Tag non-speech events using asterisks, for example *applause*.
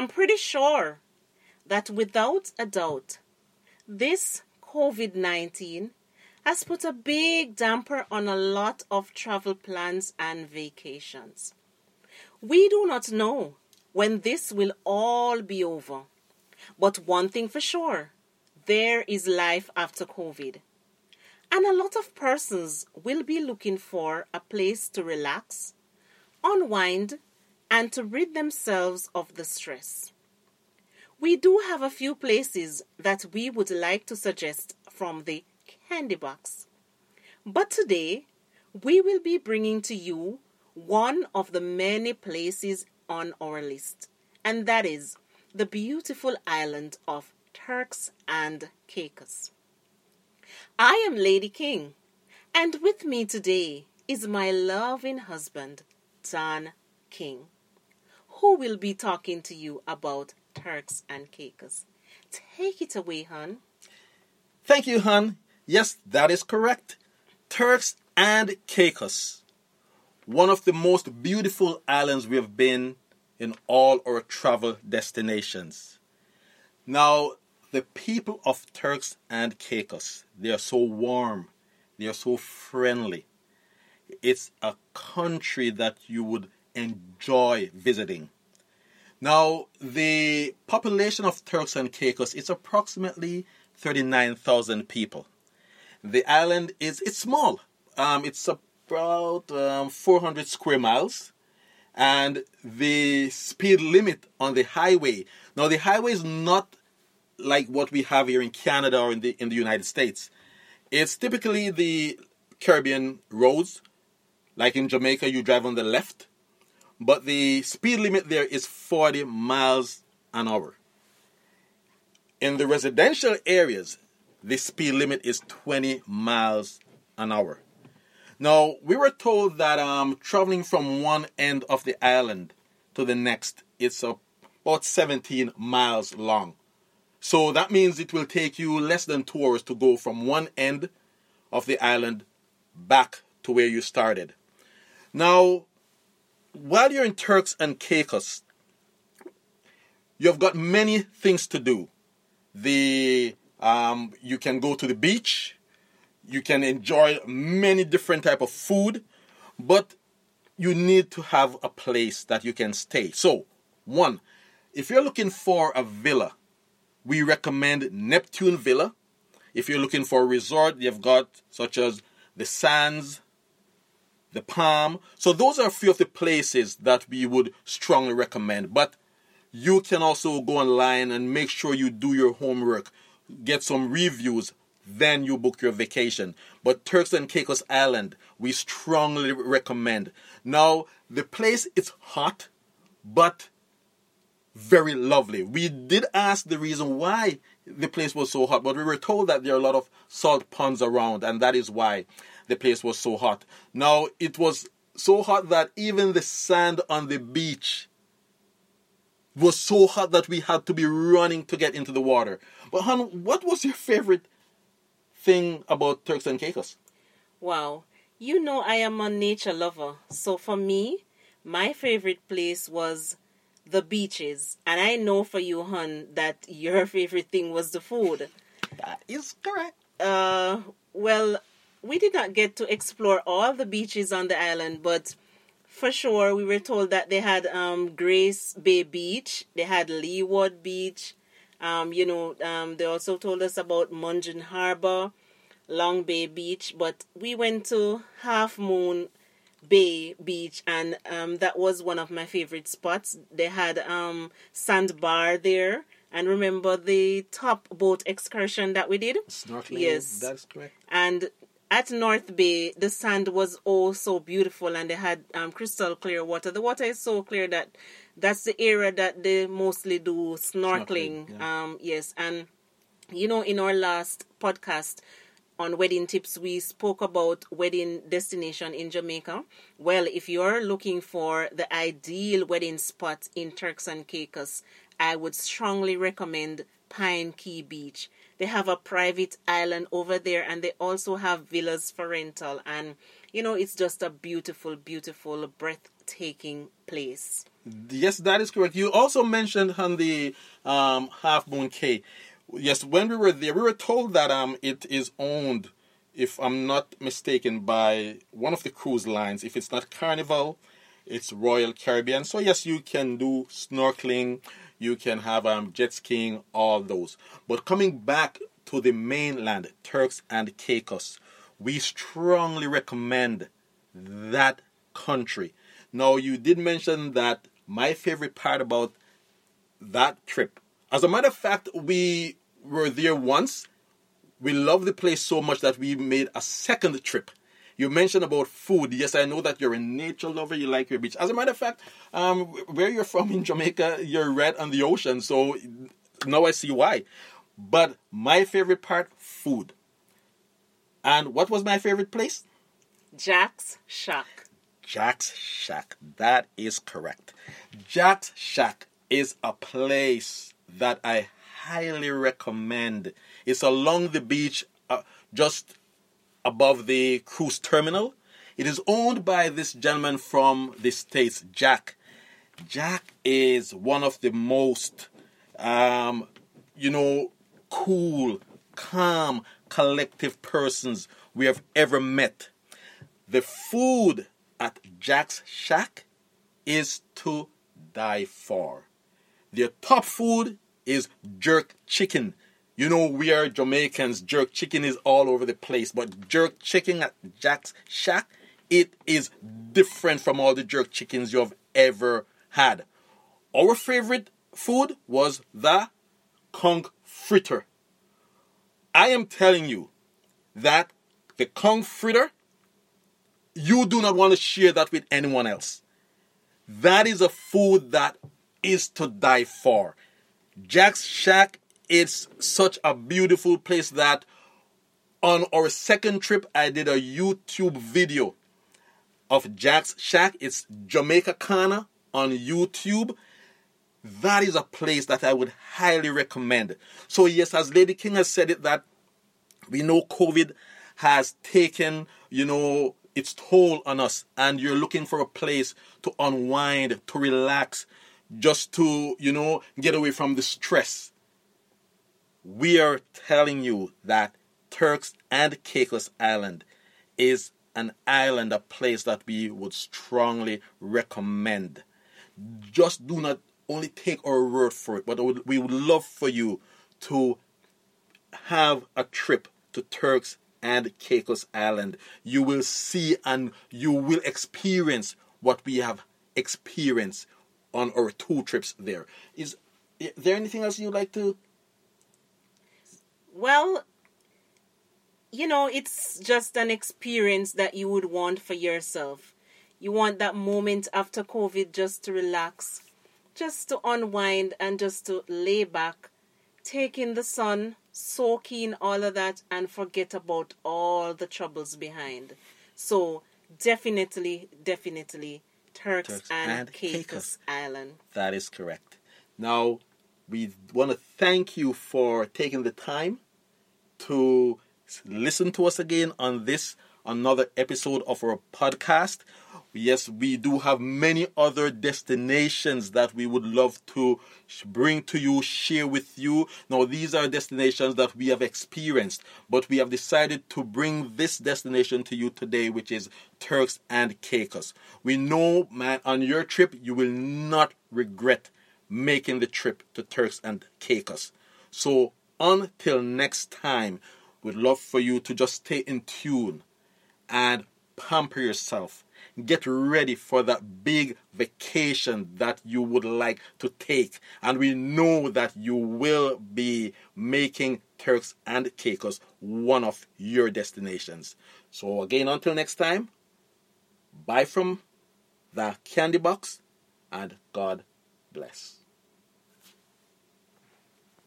I'm pretty sure that without a doubt, this COVID 19 has put a big damper on a lot of travel plans and vacations. We do not know when this will all be over, but one thing for sure there is life after COVID. And a lot of persons will be looking for a place to relax, unwind, and to rid themselves of the stress. We do have a few places that we would like to suggest from the candy box. But today, we will be bringing to you one of the many places on our list, and that is the beautiful island of Turks and Caicos. I am Lady King, and with me today is my loving husband, Don King, who will be talking to you about Turks and Caicos. Take it away, hon. Thank you, hon. Yes, that is correct. Turks and Caicos. One of the most beautiful islands we have been in all our travel destinations. Now, the people of Turks and Caicos, they are so warm, they are so friendly. It's a country that you would enjoy visiting. Now, the population of Turks and Caicos is approximately 39,000 people. The island is it's small. Um, it's about um, 400 square miles, and the speed limit on the highway. Now, the highway is not like what we have here in Canada or in the in the United States. It's typically the Caribbean roads, like in Jamaica, you drive on the left, but the speed limit there is 40 miles an hour. In the residential areas, the speed limit is 20 miles an hour. Now, we were told that um, traveling from one end of the island to the next, it's about 17 miles long. So that means it will take you less than two hours to go from one end of the island back to where you started. Now, while you're in Turks and Caicos, you've got many things to do. The um, you can go to the beach, you can enjoy many different type of food, but you need to have a place that you can stay. So, one, if you're looking for a villa, we recommend Neptune Villa. If you're looking for a resort, you've got such as the Sands, the Palm. So those are a few of the places that we would strongly recommend. But you can also go online and make sure you do your homework, get some reviews, then you book your vacation. But Turks and Caicos Island, we strongly recommend. Now, the place is hot, but very lovely. We did ask the reason why the place was so hot, but we were told that there are a lot of salt ponds around, and that is why the place was so hot. Now, it was so hot that even the sand on the beach was so hot that we had to be running to get into the water. But, hon, what was your favorite thing about Turks and Caicos? Wow. You know, I am a nature lover. So for me, my favorite place was the beaches. And I know for you, hun, that your *laughs* favorite thing was the food. That is correct. Uh, well, we did not get to explore all the beaches on the island, but for sure we were told that they had um, Grace Bay Beach, they had Leeward Beach. Um, you know, um, they also told us about Mungin Harbor, Long Bay Beach, but we went to Half Moon Bay Beach, and um, that was one of my favorite spots. They had um, sandbar there, and remember the top boat excursion that we did? Snorkeling. Yes, that's correct. And at North Bay, the sand was oh so beautiful, and they had um, crystal clear water. The water is so clear that that's the area that they mostly do snorkeling. Snorkeling, yeah. Um, yes, and you know, in our last podcast on wedding tips, we spoke about wedding destination in Jamaica. Well, if you're looking for the ideal wedding spot in Turks and Caicos, I would strongly recommend Pine Cay Beach. They have a private island over there and they also have villas for rental and you know, it's just a beautiful, beautiful, breathtaking place. Yes, that is correct. You also mentioned on the um, Half Moon Cay. Yes, when we were there, we were told that um, it is owned, if I'm not mistaken, by one of the cruise lines. If it's not Carnival, it's Royal Caribbean. So yes, you can do snorkeling, you can have um, jet skiing, all those. But coming back to the mainland, Turks and Caicos, we strongly recommend that country. Now, you did mention that my favorite part about that trip, as a matter of fact, we were there once. We loved the place so much that we made a second trip. You mentioned about food. Yes, I know that you're a nature lover. You like your beach. As a matter of fact, um, where you're from in Jamaica, you're right on the ocean. So now I see why. But my favorite part, food. And what was my favorite place? Jack's Shack. Jack's Shack. That is correct. Jack's Shack is a place that I highly recommend. It's along the beach, uh, just above the cruise terminal. It is owned by this gentleman from the States, Jack. Jack is one of the most, um, you know, cool, calm, collective persons we have ever met. The food at Jack's Shack is to die for. Their top food is jerk chicken. You know, we are Jamaicans, jerk chicken is all over the place, but jerk chicken at Jack's Shack, it is different from all the jerk chickens you have ever had. Our favorite food was the conch fritter. I am telling you that the conch fritter, you do not want to share that with anyone else. That is a food that is to die for. Jack's Shack is such a beautiful place that on our second trip, I did a YouTube video of Jack's Shack. It's Jamaica Kana on YouTube. That is a place that I would highly recommend. So, yes, as Lady King has said it, that we know COVID has taken, you know, its toll on us, and you're looking for a place to unwind, to relax, just to, you know, get away from the stress. We are telling you that Turks and Caicos Island is an island, a place that we would strongly recommend. Just do not only take our word for it, but we would love for you to have a trip to Turks and Caicos Island. You will see and you will experience what we have experienced on our two trips there. Is, is there anything else you'd like to? Well, you know, it's just an experience that you would want for yourself. You want that moment after COVID just to relax, just to unwind and just to lay back, take in the sun, soak in all of that, and forget about all the troubles behind. So, definitely, definitely, Turks, Turks and, and Caicos, Caicos Island. That is correct. Now, we want to thank you for taking the time to listen to us again on this another episode of our podcast. Yes, we do have many other destinations that we would love to bring to you, share with you. Now, these are destinations that we have experienced, but we have decided to bring this destination to you today, which is Turks and Caicos. We know, man, on your trip, you will not regret making the trip to Turks and Caicos. So, until next time, we'd love for you to just stay in tune and pamper yourself get ready for that big vacation that you would like to take. And we know that you will be making Turks and Caicos one of your destinations. So, again, until next time, bye from the candy box and God bless.